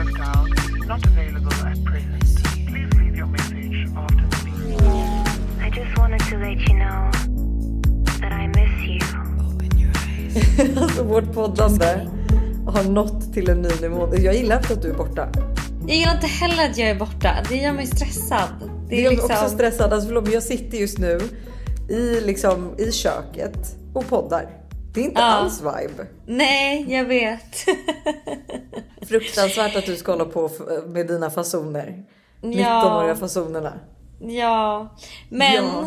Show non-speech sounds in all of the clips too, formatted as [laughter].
have dialed is not available at present. Please leave your message after the beep. I just wanted to let you know that I miss you. [laughs] Alltså vårt poddande har nått till en ny nivå. Jag gillar inte att du är borta. Jag gillar inte heller att jag är borta. Det gör mig stressad. Det Det är är liksom... också stressad. Alltså förlåt, men jag sitter just nu i, liksom, i köket och poddar. Det är inte Ja. alls vibe. Nej, jag vet. [laughs] Fruktansvärt att du ska hålla på med dina fasoner. Ja. 19-åriga fasonerna. ja, men Ja.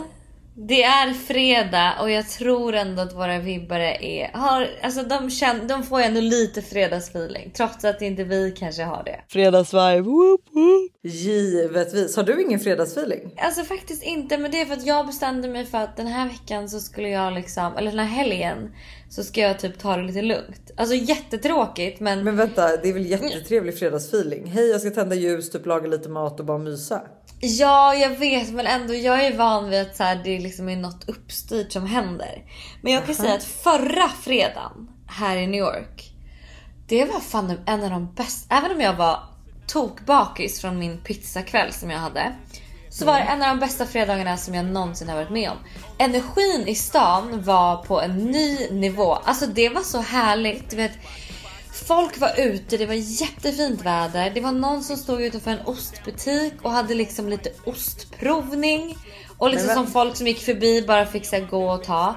Det är fredag och jag tror ändå att våra vibbare är... Har, alltså de, känner, de får ändå lite fredagsfeeling trots att inte vi kanske har det. Fredagsvibe. Woop, woop. Givetvis. Har du ingen fredagsfeeling? Alltså faktiskt inte, men det är för att jag bestämde mig för att den här veckan så skulle jag liksom, eller den här helgen så ska jag typ ta det lite lugnt. Alltså jättetråkigt men, Men vänta, det är väl jättetrevlig fredagsfeeling? Hej, jag ska tända ljus, typ laga lite mat och bara mysa. Ja jag vet men ändå jag är van vid att så här, det liksom är något uppstyrt som händer. Men jag kan säga att förra fredagen här i New York, det var fan en av de bästa, även om jag var tokbakis från min pizzakväll som jag hade. Så var det en av de bästa fredagarna som jag någonsin har varit med om. Energin i stan var på en ny nivå. Alltså det var så härligt. Du vet, folk var ute, det var jättefint väder. Det var någon som stod utanför en ostbutik och hade liksom lite ostprovning. Och liksom som folk som gick förbi bara fick så gå och ta.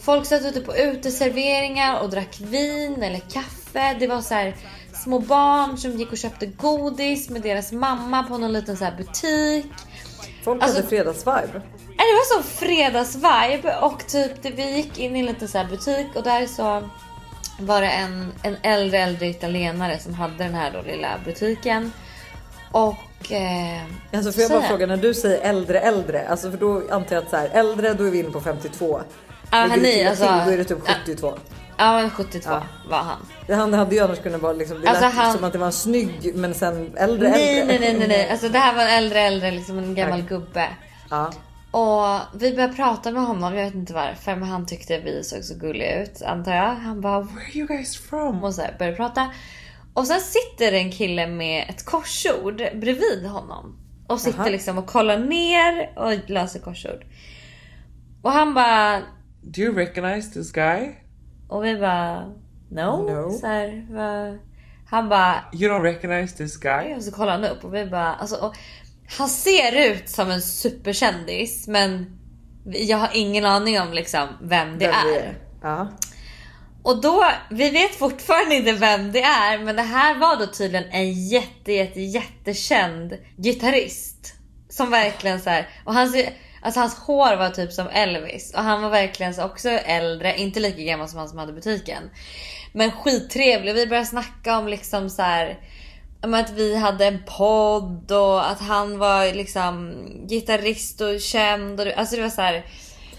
Folk satt ute på uteserveringar och drack vin eller kaffe. Det var så här små barn som gick och köpte godis med deras mamma på någon liten så här butik. Folk Alltså- hade fredagsvibe. Det var så fredagsvibe och typ det, vi gick in i en liten så här butik och där så var det en, en äldre äldre italienare som hade den här då lilla butiken. Och... Eh, Alltså får jag bara fråga när du säger äldre äldre, alltså för då antar jag att så här, äldre då är vi inne på 52. Ja, ni, till, alltså- till, då är det typ ja. 72. Ja men 72 Ja. var han. Han hade ju annars kunnat vara liksom, det Alltså, lät han- som att det var en snygg men sen äldre Nej äldre. nej nej nej nej. Alltså det här var en äldre äldre liksom en gammal Tack. gubbe. Ja. Och vi började prata med honom, jag vet inte varför men han tyckte vi såg så gulliga ut antar jag. Han bara Where are you guys from? och så började prata. Och sen sitter en kille med ett korsord bredvid honom. Och sitter Jaha. liksom och kollar ner och löser korsord. Och han bara... Do you recognize this guy? Och vi bara... No. No. Så här, va? Han bara... You don't recognize this guy? Och så kollar han upp och vi bara... Alltså, och han ser ut som en superkändis men jag har ingen aning om liksom vem det Vem är. Ja. Och då, vi vet fortfarande inte vem det är, men det här var då tydligen en jätte, jätte, jättekänd gitarrist. Som verkligen så här, och hans, alltså hans hår var typ som Elvis och han var verkligen så också äldre, inte lika gammal som han som hade butiken. Men skittrevlig. Vi började snacka om liksom så här att vi hade en podd och att han var liksom gitarrist och känd. Och, alltså det var så här.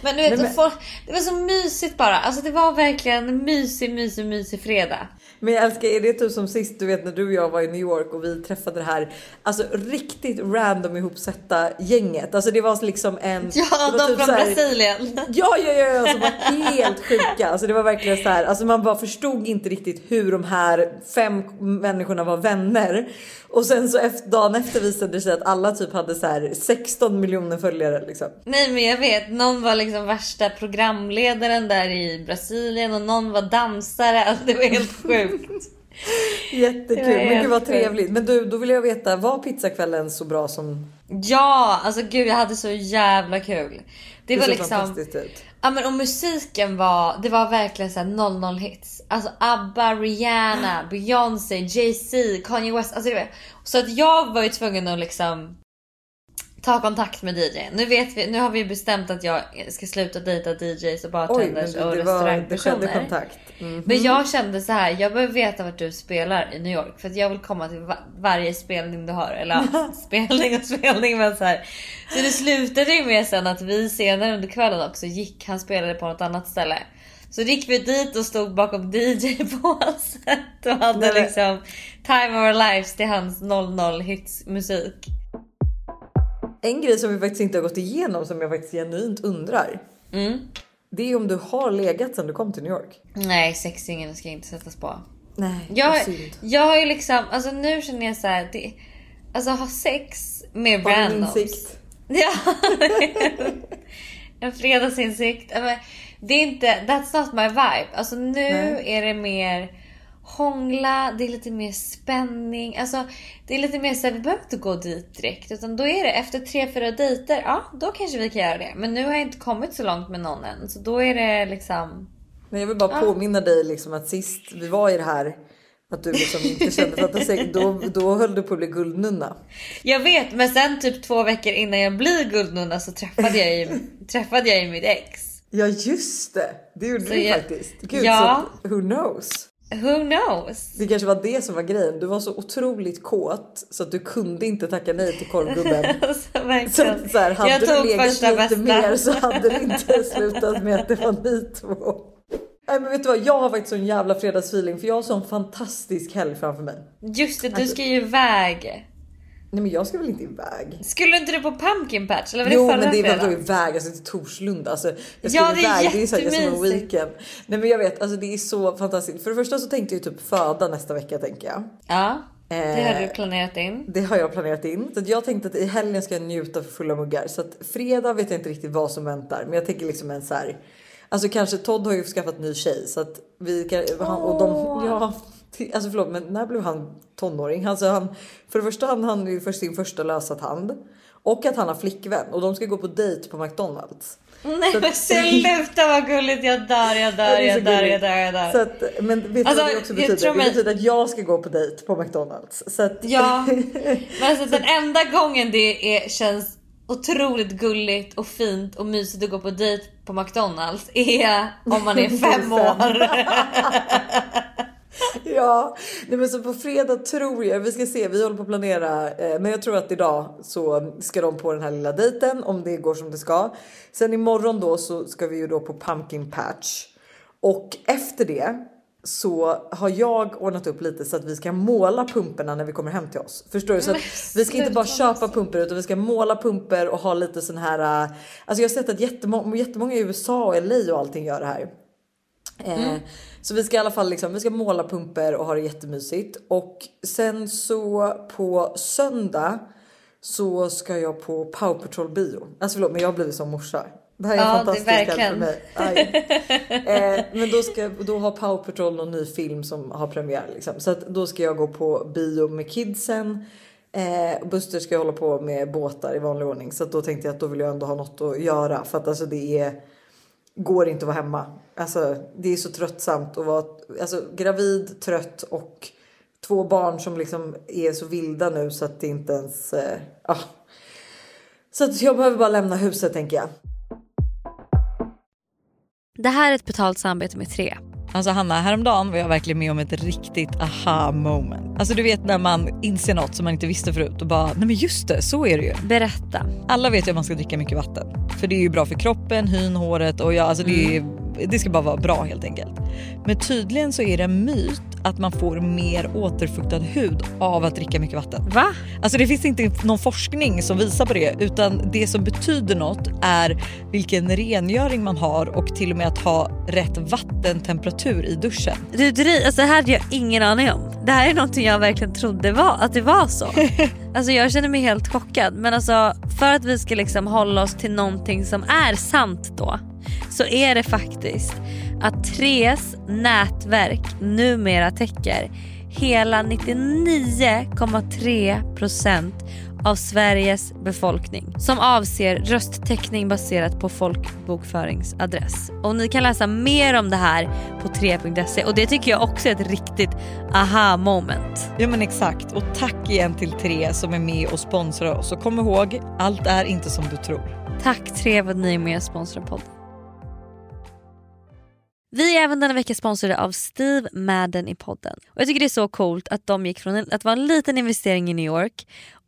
Men du vet, Men- men- folk, det var så mysigt bara. Alltså det var verkligen en mysig, mysig, mysig fredag. Men jag älskar, är det typ som sist du vet när du och jag var i New York och vi träffade det här alltså riktigt random ihopsätta gänget. Alltså det var liksom en... Ja, de typ från här- Brasilien. Ja, ja, ja, alltså var helt sjuka. Alltså det var verkligen så här, alltså man bara förstod inte riktigt hur de här fem människorna var vänner. Och sen så efter, dagen efter visade det sig att alla typ hade så här 16 miljoner följare liksom. Nej men jag vet, någon var liksom värsta programledaren där i Brasilien och någon var dansare. Alltså det var helt sjukt. [laughs] Jättekul, men gud vad trevligt. Men du, då vill jag veta, var pizzakvällen så bra som Ja, alltså gud jag hade så jävla kul. Det, det var liksom... ut? Ja men och musiken var, det var verkligen såhär 00 hits. Alltså ABBA, Rihanna, [gasps] Beyoncé, Jay-Z, Kanye West. Alltså det var, så att jag var ju tvungen att liksom ta kontakt med DJ. Nu vet vi, nu har vi bestämt att jag ska sluta dejta DJs och Oj, men bartenders det, och det, restaurangpersoner. kontakt. Mm. Men jag kände så här, jag behöver veta vart du spelar i New York för att jag vill komma till va- varje spelning du har. Eller ja, [laughs] spelning och spelning men så här. Så det slutade ju med sen att vi senare under kvällen också gick, han spelade på något annat ställe. Så gick vi dit och stod bakom DJ-båset [laughs] och hade Nej, liksom Time of our lives till hans 00 hits musik. En grej som vi faktiskt inte har gått igenom som jag faktiskt genuint undrar. Mm. Det är om du har legat sedan du kom till New York. Nej, sexingen ska inte sättas på. Nej, Jag, jag har ju liksom, alltså nu känner jag så här, det, alltså ha sex med en randoms. insikt? [laughs] Ja. en fredagsinsikt. Det är inte, that's not my vibe. Alltså nu Nej. är det mer hångla, det är lite mer spänning. Alltså det är lite mer såhär, vi behöver inte gå dit direkt. Utan då är det efter tre, fyra dejter, ja då kanske vi kan göra det. Men nu har jag inte kommit så långt med någon än. Så då är det liksom... Men jag vill bara påminna dig liksom att sist vi var i det här att du liksom inte kände för att säkert, då, då höll du på att bli guldnunna. Jag vet, men sen typ två veckor innan jag blir guldnunna så träffade jag ju, [laughs] träffade jag ju mitt ex. Ja just det, det gjorde Så du jag- faktiskt. Gud, Ja. så, who knows? Who knows? Det kanske var det som var grejen. Du var så otroligt kåt så att du kunde inte tacka nej till korvgubben. [laughs] Alltså, Så, att så här, hade jag du tog legat första lite bästa. mer så hade det inte slutat med att det var ni två. Nej men vet du vad, jag har faktiskt sån jävla fredagsfeeling för jag har sån fantastisk helg framför mig. Just det, du Alltså- ska ju iväg. Nej men jag ska väl inte iväg? Skulle inte du på pumpkin patch? Eller var det Jo förra men det är vadå iväg? Alltså till Torslunda. Alltså, jag ska Ja, det iväg. Det är så här, en jättemysigt. weekend. Nej men jag vet, alltså det är så fantastiskt. För det första så tänkte jag ju typ föda nästa vecka tänker jag. Ja, det Eh, har du planerat in. Det har jag planerat in. Så jag tänkte att i helgen ska jag njuta för fulla muggar. Så att fredag vet jag inte riktigt vad som väntar. Men jag tänker liksom en så här. Alltså kanske Todd har ju skaffat ny tjej så att vi kan, han, och de, ja, alltså förlåt men när blev han tonåring? Alltså han, för det första han han ju för sin första lösa tand och att han har flickvän och de ska gå på dejt på McDonalds. Nej Så- men sluta vad gulligt, jag dör, jag dör, jag dör, jag dör, jag dör. Så att, men vet du Alltså, vad det också jag betyder? tror Det betyder att jag ska gå på dejt på McDonalds. Så att, Ja, [laughs] men alltså den enda gången det är, känns otroligt gulligt och fint och mysigt att gå på dejt på McDonalds är om man är [laughs] fem år. [laughs] [laughs] Ja, nej men så på fredag tror jag, vi ska se, vi håller på att planera, eh, men jag tror att idag så ska de på den här lilla dejten om det går som det ska. Sen imorgon då så ska vi ju då på pumpkin patch och efter det så har jag ordnat upp lite så att vi ska måla pumporna när vi kommer hem till oss. Förstår du? Så att vi ska inte bara köpa pumper utan vi ska måla pumper och ha lite sån här. äh, Alltså jag har sett att jättemånga, jättemånga i USA och LA och allting gör det här. Eh, Så vi ska i alla fall liksom, vi ska måla pumper och ha det jättemysigt. Och sen så på söndag så ska jag på Power Patrol bio. Alltså förlåt men jag har blivit som morsa. Det här är Ja, det är för mig. Eh, men då, ska, då har Power Patrol någon ny film som har premiär. Liksom. Så då ska jag gå på bio med kidsen. Eh, Buster ska hålla på med båtar i vanlig ordning. Så då tänkte jag att då vill jag ändå ha något att göra. För att alltså det är går inte att vara hemma. Alltså, det är så tröttsamt att vara alltså, gravid, trött och två barn som liksom är så vilda nu så att det inte ens... Eh, ah. Så att jag behöver bara lämna huset tänker jag. Det här är ett betalt samarbete med Tre. Alltså Hanna, häromdagen var jag verkligen med om ett riktigt aha moment. Alltså du vet när man inser något som man inte visste förut och bara, nej men just det, så är det ju. Berätta. Alla vet ju att man ska dricka mycket vatten. För det är ju bra för kroppen, hyn, håret och ja, alltså det, är, det ska bara vara bra helt enkelt. Men tydligen så är det en myt att man får mer återfuktad hud av att dricka mycket vatten. Va? Alltså det finns inte någon forskning som visar på det utan det som betyder något är vilken rengöring man har och till och med att ha rätt vattentemperatur i duschen. Du alltså det här hade jag ingen aning om. Det här är någonting jag verkligen trodde var, att det var så. [laughs] alltså jag känner mig helt chockad. Men alltså för att vi ska liksom hålla oss till någonting som är sant då så är det faktiskt att Tres nätverk numera täcker hela 99,3% av Sveriges befolkning som avser röstteckning baserat på folkbokföringsadress. Och ni kan läsa mer om det här på 3.se och det tycker jag också är ett riktigt aha moment. Ja men exakt och tack igen till Tre som är med och sponsrar oss och kom ihåg, allt är inte som du tror. Tack Tre för att ni är med och sponsrar podden. Vi är även denna vecka sponsrade av Steve Madden i podden. Och Jag tycker det är så coolt att de gick från att vara en liten investering i New York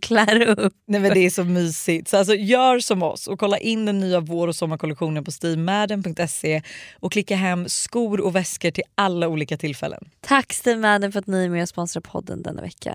klär upp. Nej men det är så mysigt. Så alltså, gör som oss och kolla in den nya vår och sommarkollektionen på stevemadden.se och klicka hem skor och väskor till alla olika tillfällen. Tack Steve Madden för att ni är med och sponsrar podden denna vecka.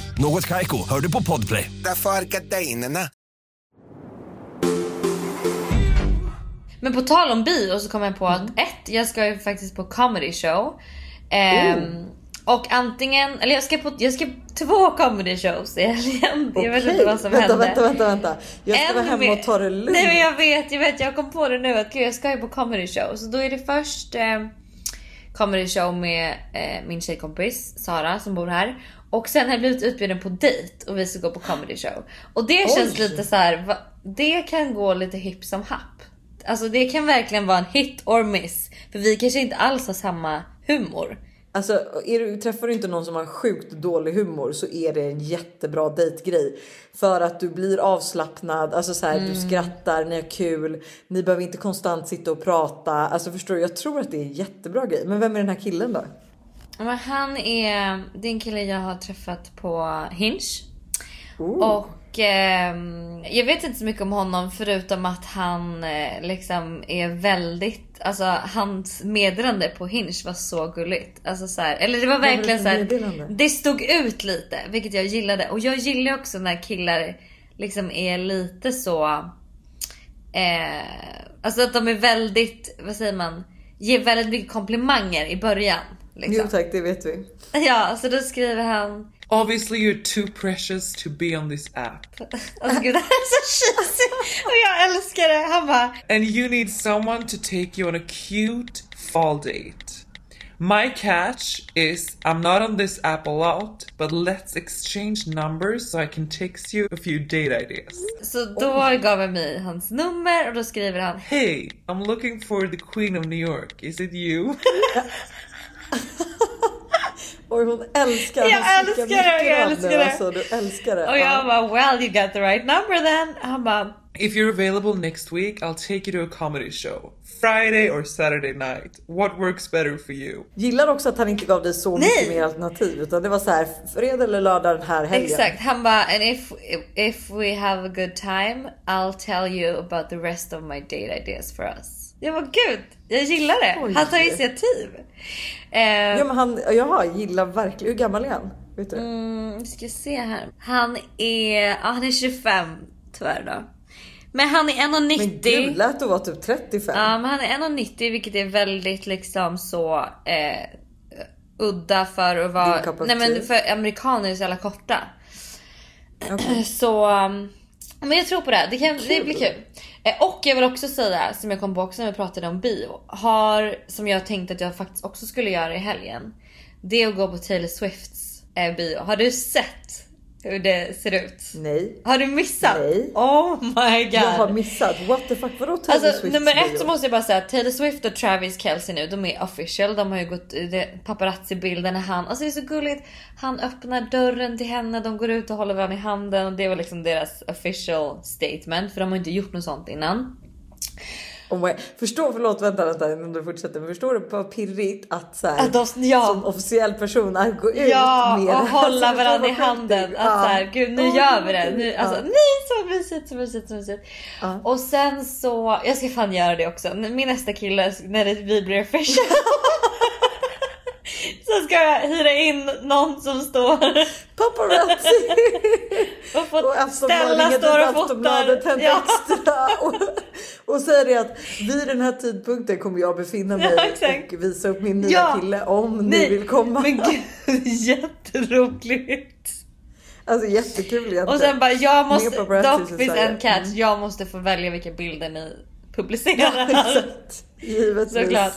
Något Kaiko, hör du på Podplay. Därför. Men på tal om bio så kom jag på att ett, jag ska ju faktiskt på comedy show. Ehm, Och antingen, eller jag ska på jag ska två comedy shows i helgen. Jag vet inte vad som vänta, hände. Vänta, vänta, vänta. Jag ska En vara hemma och ta det lugnt. Nej men jag vet, jag vet. Jag kom på det nu att gud, jag ska ju på comedy show. Så då är det först eh, comedy show med eh, min tjejkompis Sara som bor här. Och sen har jag blivit utbjuden på dejt och vi ska gå på comedy show. Och det känns lite så här. det kan gå lite hipp som happ. Alltså det kan verkligen vara en hit or miss. För vi kanske inte alls har samma humor. Alltså, du, träffar du inte någon som har sjukt dålig humor så är det en jättebra dejtgrej. För att du blir avslappnad, alltså så här, Mm. du skrattar, ni har kul, ni behöver inte konstant sitta och prata. Alltså förstår du, jag tror att det är en jättebra grej. Men vem är den här killen då? Men han är, det är en kille jag har träffat på Hinge. Oh. Och ehm, jag vet inte så mycket om honom förutom att han eh, liksom är väldigt, alltså hans meddelande på Hinge var så gulligt. Alltså så här, eller det var det verkligen för så här, meddelande? det stod ut lite vilket jag gillade. Och jag gillar också när killar liksom är lite så, eh, alltså att de är väldigt, vad säger man, ger väldigt mycket komplimanger i början. Liksom. Jo tack, det vet vi. [laughs] Ja, så då skriver han Obviously, you're too precious to be on this app, [laughs] Alltså gud det här är så cheesy och jag älskar det. Han bara and you need someone to take you on a cute fall date. My catch is I'm not on this app a lot, but let's exchange numbers so I can text you a few date ideas. så då gav han mig hans nummer och då skriver han Hey, I'm looking for the Queen of New York. Is it you? [laughs] [laughs] Oj hon älskar Jag älskar det, jag älskar det. Alltså, du älskar det. och jag Ja. bara well you got the right number then. Han bara if you're available next week, I'll take you to a comedy show. Friday or Saturday night. What works better for you? Gillar också att han inte gav dig så mycket mer alternativ utan det var så här fredag eller lördag den här helgen. exakt. Han bara and if if we have a good time I'll tell you about the rest of my date ideas for us. Jag var gud, jag gillar det. Oj. Han tar initiativ. Eh, Ja men han, jaha, gillar verkligen. Hur gammal är han? Vet du? Mm, ska se här. Han är, ja, han är 25 tyvärr då. Men han är 1,90. Men gud, lät du vara typ 35? Ja men han är 1,90 vilket är väldigt liksom så eh, udda för att vara... Nej men för amerikaner är så jävla korta. Okej. Så... Men jag tror på det. Det, kan, det blir kul. Eh, Och jag vill också säga, som jag kom på också när vi pratade om bio. Har, som jag tänkte att jag faktiskt också skulle göra i helgen. Det är att gå på Taylor Swifts eh, bio. Har du sett hur det ser ut? Nej. Har du missat? Nej. Oh my god. Jag har missat. What the fuck? Vadå Taylor Alltså Swifts nummer ett så måste jag bara säga Taylor Swift och Travis Kelce nu, de är official. De har ju gått det- paparazzi-bilder när han, alltså det är så gulligt. Han öppnar dörren till henne, de går ut och håller varandra i handen och det var liksom deras official statement för de har inte gjort något sånt innan. Oh my, förstå, förlåt vänta, vänta innan du fortsätter. Men förstår du vad pirrigt att, så här, Att de- ja. som officiell person att gå ut Ja, med och hålla Alltså, varandra i handen. Att Ja. såhär, gud nu gör vi det. Nu, alltså, Ja. nej så mysigt, så mysigt, så mysigt. Och sen så, jag ska fan göra det också. Min nästa kille, när det, vi blir official. [laughs] så ska jag hyra in någon som står [laughs] Paparazzi! [laughs] och får och ställa, står och fotar. Ja. extra [laughs] och, och säger det att vid den här tidpunkten kommer jag befinna mig Ja, och visa upp min nya Ja. kille om ni Nej, vill komma. Men gud, jätteroligt. Alltså jättekul egentligen. Och sen bara, jag måste, dock finns en catch, jag måste få välja vilka bilder ni publicerar. Exakt. Givetvis. Såklart.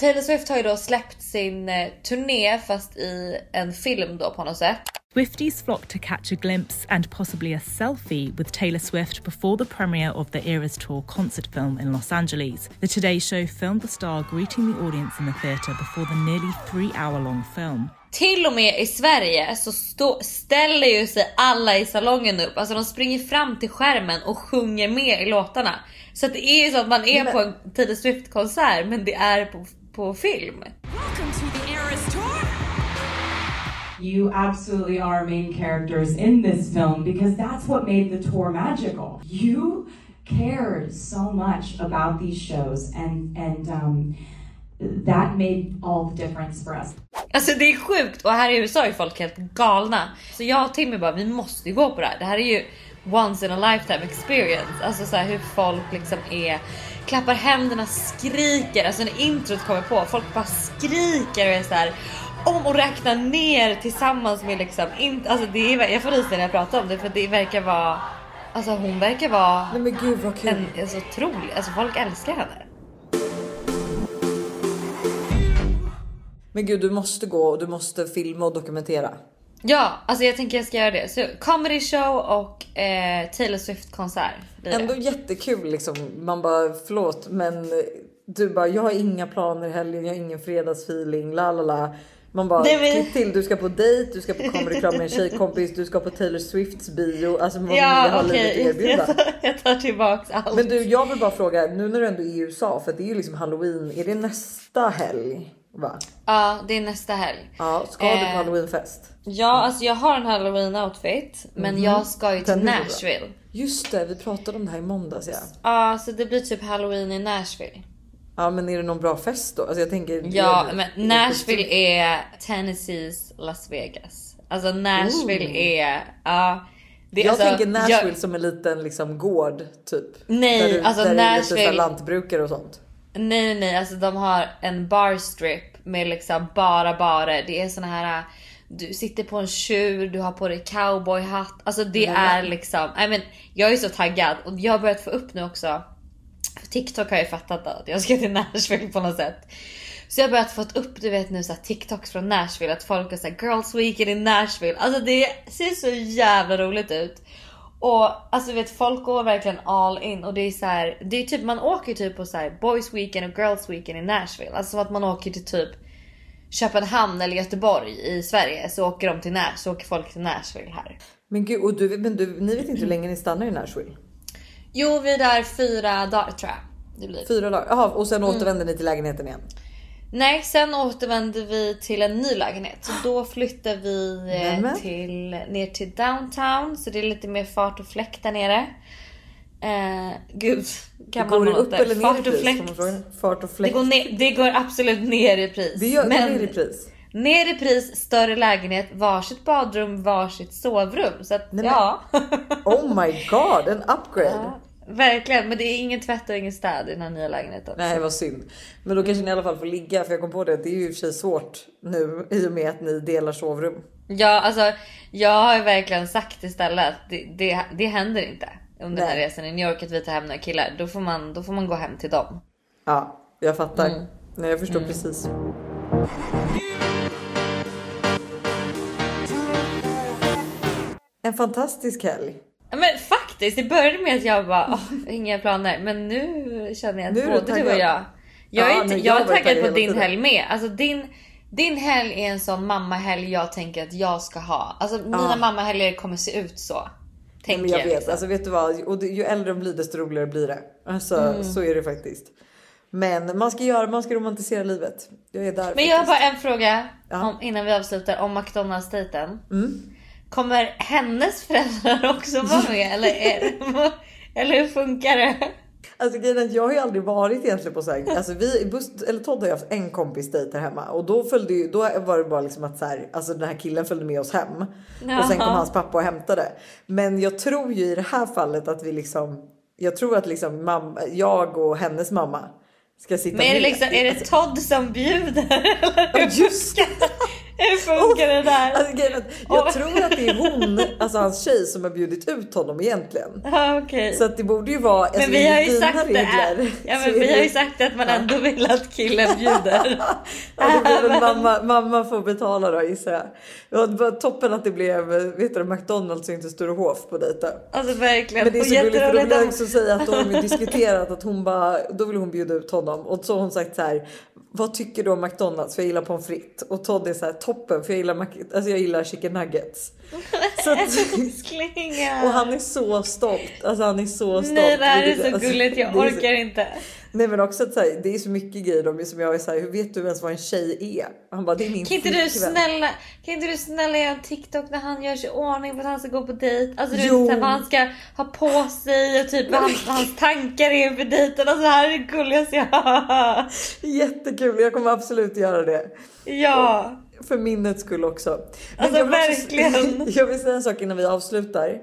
Taylor Swift har ju då släppt sin eh, turné fast i en film då på något sätt. Swifties flocked to catch a glimpse and possibly a selfie with Taylor Swift before the premiere of the Eras Tour concert film in Los Angeles. The Today Show filmed the star greeting the audience in the theatre before the nearly three hour long film. Till och med i Sverige så stå, ställer ju sig alla i salongen upp. Alltså de springer fram till skärmen och sjunger med i låtarna. Så det är ju så att man är Men- på en Taylor Swift konsert men det är på, på film. Welcome to the Eras Tour. You absolutely are main characters in this film because that's what made the tour magical. You cared so much about these shows, and and um, that made all the difference for us. Alltså det är sjukt och här i USA är folk helt galna. Så jag och Timmy bara vi måste gå på det här. Det här är ju once in a lifetime experience. Alltså så här hur folk liksom är klappar händerna, skriker. Alltså när introt kommer på, folk bara skriker och är så här om och räknar ner tillsammans med liksom inte. Alltså det är, jag får rysningar när jag pratar om det för det verkar vara. Alltså hon verkar vara Nej men gud vad kul. en alltså, otrolig. Alltså folk älskar henne. Men gud du måste gå och du måste filma och dokumentera. Ja, alltså jag tänker jag ska göra det. Så comedy show och eh, Taylor Swift konsert. blir det. Ändå jättekul liksom. Man bara förlåt men du bara jag har inga planer i helgen, jag har ingen fredagsfeeling, la la la. Man bara Nej, men- klipp till, du ska på dejt, du ska på comedy club med en tjejkompis, du ska på Taylor Swifts bio. Alltså vad Ja har livet att erbjuda? [laughs] jag, tar- jag tar tillbaks allt. Men du jag vill bara fråga nu när du ändå är i USA för det är ju liksom halloween, är det nästa helg? Va? Ja, det är nästa helg. Ja, ska du på Eh, halloweenfest? Ja, alltså jag har en halloween outfit, men Mhm. jag ska ju till Den. Nashville. Just det, vi pratade om det här i måndags ja. Ja, så det blir typ halloween i Nashville. Ja men är det någon bra fest då? Alltså jag tänker. Ja, är men Nashville är Tennessees Las Vegas. Alltså Nashville Ooh. är, ja. det jag alltså- tänker Nashville jag- som en liten liksom gård typ. Nej, där du, alltså där det är lite Nashville- lantbrukare och sånt. Nej nej nej, alltså de har en barstrip med liksom bara barer. Det är såna här, du sitter på en tjur, du har på dig cowboyhatt. Alltså det Men- är liksom, nej men jag är så taggad och jag har börjat få upp nu också. För TikTok har ju fattat att jag ska till Nashville på något sätt. Så jag har börjat fått upp du vet nu så TikToks från Nashville att folk har såhär girls weekend i Nashville. Alltså det ser så jävla roligt ut. Och alltså vet folk går verkligen all in och det är så här, det är typ man åker typ på så här boys weekend och girls weekend i Nashville. Alltså att man åker till typ Köpenhamn eller Göteborg i Sverige så åker de till Nash, så åker folk till Nashville här. Men gud, och du, men du, ni vet inte hur länge ni stannar i Nashville? Jo vi är där fyra dagar tror jag. Det blir. Fyra dagar? Jaha, och sen Mm. återvänder ni till lägenheten igen? Nej, sen återvänder vi till en ny lägenhet. Så då flyttar vi eh, Nämen. till, ner till downtown. Så det är lite mer fart och fläkt där nere. Eh, gud, kan Går man det upp det? eller ner Fart i och pris? fläkt. Man fråga? Fart och Det fläkt? går, ner, det går absolut ner i pris. Det gör det Men- ner i pris. Ner i pris, större lägenhet, varsitt badrum, varsitt sovrum. Så att, Nej, men- ja. Oh my god, en upgrade! ja. Verkligen, men det är ingen tvätt och ingen städ i den här nya lägenheten. Nej vad synd. Men då kanske ni i alla fall får ligga för jag kom på det det är ju i och för sig svårt nu i och med att ni delar sovrum. Ja, alltså jag har ju verkligen sagt istället att det, det, det händer inte under den här resan i New York att vi tar hem några killar. Då får man, då får man gå hem till dem. Ja, jag fattar. Mm. Nej, jag förstår precis. En fantastisk helg. Ja, faktiskt, det började med att jag bara, åh, inga planer. Men nu känner jag att Nu både du och jag. Jag Ja, är, inte, nej, jag jag är taggad taggad på din tiden. helg med. Alltså din, din helg är en sån mammahelg jag tänker att jag ska ha. Alltså mina mammahelger kommer se ut så. Tänker men jag vet, alltså vet du vad? Och ju äldre de blir desto roligare blir det. Alltså Mm. så är det faktiskt. Men man ska göra, man ska romantisera livet. Jag är där Men jag har bara en fråga om, innan vi avslutar om McDonalds-dejten. Mm. Kommer hennes föräldrar också vara med? eller, är, [laughs] eller hur funkar det? Alltså grejen jag har ju aldrig varit egentligen på så här, alltså vi, Bust, eller Todd har ju haft en kompis dejt här hemma och då följde ju, då var det bara liksom att så här, alltså den här killen följde med oss hem och sen kom Jaha. hans pappa och hämtade. Men jag tror ju i det här fallet att vi liksom, jag tror att liksom mamma, jag och hennes mamma ska sitta Men är det, med. liksom, är det Todd som bjuder? [laughs] Ja, just det. Hur funkar det där? Alltså, jag tror att det är hon, alltså hans tjej som har bjudit ut honom egentligen. Ja, okej. Så att det borde ju vara, alltså, Men vi har ju sagt det. regler Ja, men vi har ju sagt att man ändå vill att killen [laughs] bjuder. Ja, det blir väl mamma, mamma får betala då gissar jag. Ja, Det var toppen att det blev vet du, McDonalds och inte Sturehof på dejten. Alltså verkligen. Men det är så gulligt för jag jätteroligt också säga att har de ju diskuterat att hon bara, då vill hon bjuda ut honom och så har hon sagt så här. Vad tycker du om McDonalds? För jag gillar pommes frites och Todd är så här toppen för jag gillar, alltså jag gillar chicken nuggets. Så att, [laughs] och han är så stolt. Alltså han är så stolt. Nej det här är Vilket- så alltså, gulligt, jag är orkar inte. Nej men också att så här, det är så mycket grejer de, som jag är så här, hur vet du ens vad en tjej är? Han bara det är min Kan inte, du snälla, kan inte du snälla göra en TikTok när han gör sig i ordning för att han ska gå på dejt? Alltså du vet Jo. så här, vad han ska ha på sig och typ vad hans, hans tankar är inför dejten. Alltså det här är det gulligaste jag har. Jättekul, jag kommer absolut göra det. Ja. För minnets skull också. Men Alltså, jag vill också- verkligen. [laughs] jag vill säga en sak innan vi avslutar.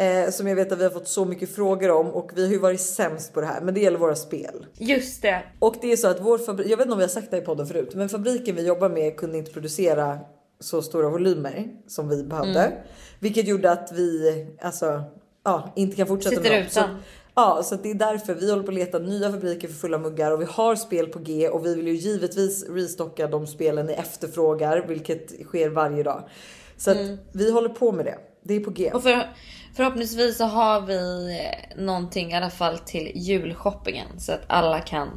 Eh, som jag vet att vi har fått så mycket frågor om och vi har ju varit sämst på det här. Men det gäller våra spel. Just det. Och det är så att vår fabrik, jag vet inte om vi har sagt det i podden förut, men fabriken vi jobbar med kunde inte producera så stora volymer som vi behövde. Mm. Vilket gjorde att vi alltså, ja, inte kan fortsätta Sitter med utan. ja, så det är därför vi håller på att leta nya fabriker för fulla muggar och vi har spel på G och vi vill ju givetvis restocka de spelen ni efterfrågar, vilket sker varje dag. Så att vi håller på med det. Det är på G. Och för, förhoppningsvis så har vi någonting i alla fall till julshoppingen så att alla kan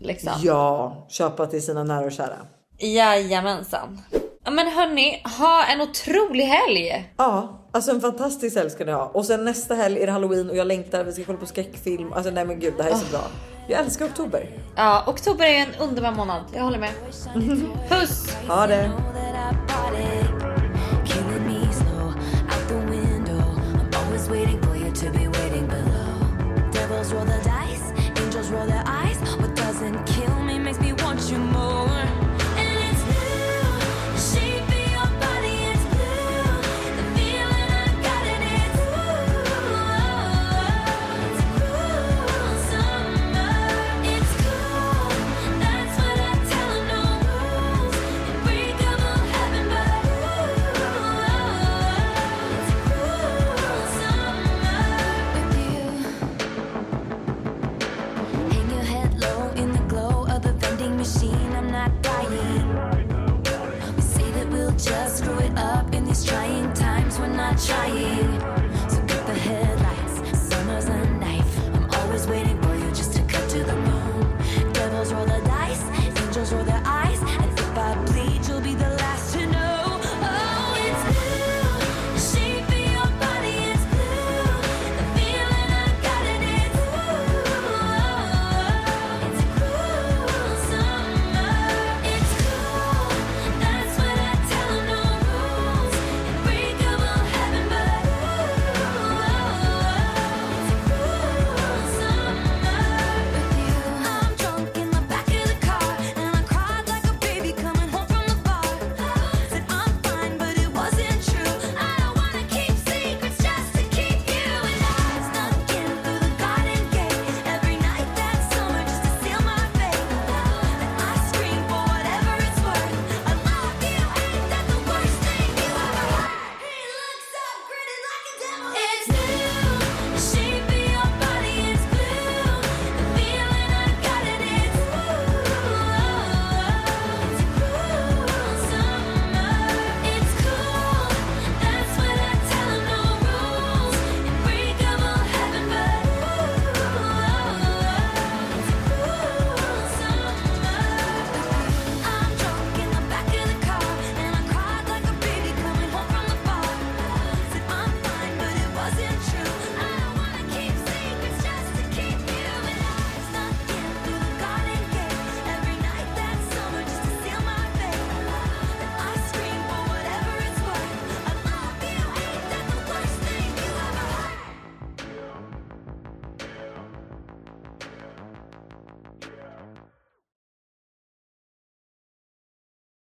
liksom. Ja, köpa till sina nära och kära. Jajamensan. Ja men hörni, ha en otrolig helg! Ja, alltså en fantastisk helg ska ni ha. Och sen nästa helg är det halloween och jag längtar. Vi ska kolla på skräckfilm. Alltså nej men gud, det här är så Ah. bra. Jag älskar oktober. Ja, oktober är en underbar månad. Jag håller med. [laughs] Puss! Ha det!